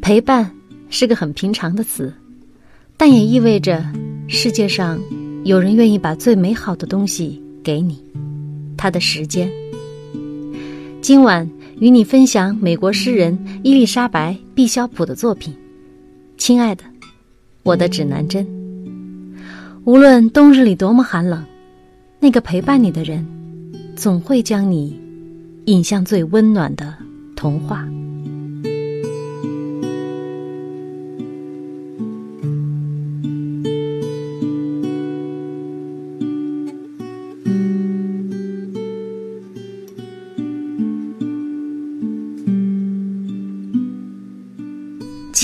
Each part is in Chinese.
陪伴是个很平常的词，但也意味着世界上有人愿意把最美好的东西给你，他的时间。今晚与你分享美国诗人伊丽莎白·毕肖普的作品。亲爱的，我的指南针。无论冬日里多么寒冷，那个陪伴你的人，总会将你引向最温暖的童话。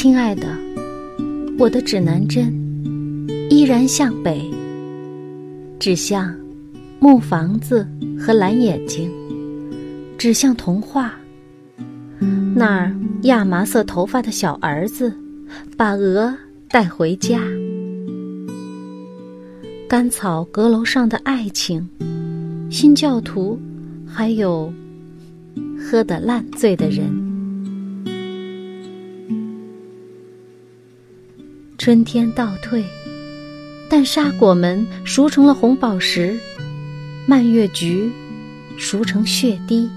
亲爱的，我的指南针依然向北，指向木房子和蓝眼睛，指向童话。那儿亚麻色头发的小儿子把鹅带回家，干草阁楼上的爱情，新教徒，还有喝得烂醉的人。春天倒退，但沙果们熟成了红宝石，蔓越菊熟成血滴。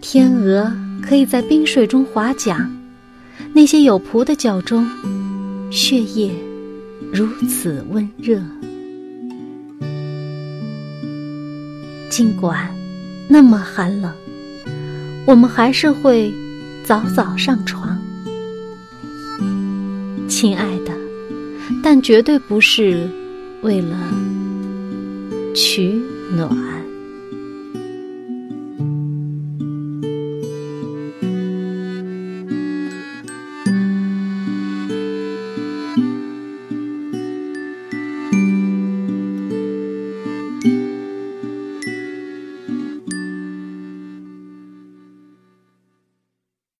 天鹅可以在冰水中划桨，那些有蹼的脚中，血液如此温热。尽管那么寒冷，我们还是会早早上床。亲爱的，但绝对不是为了取暖。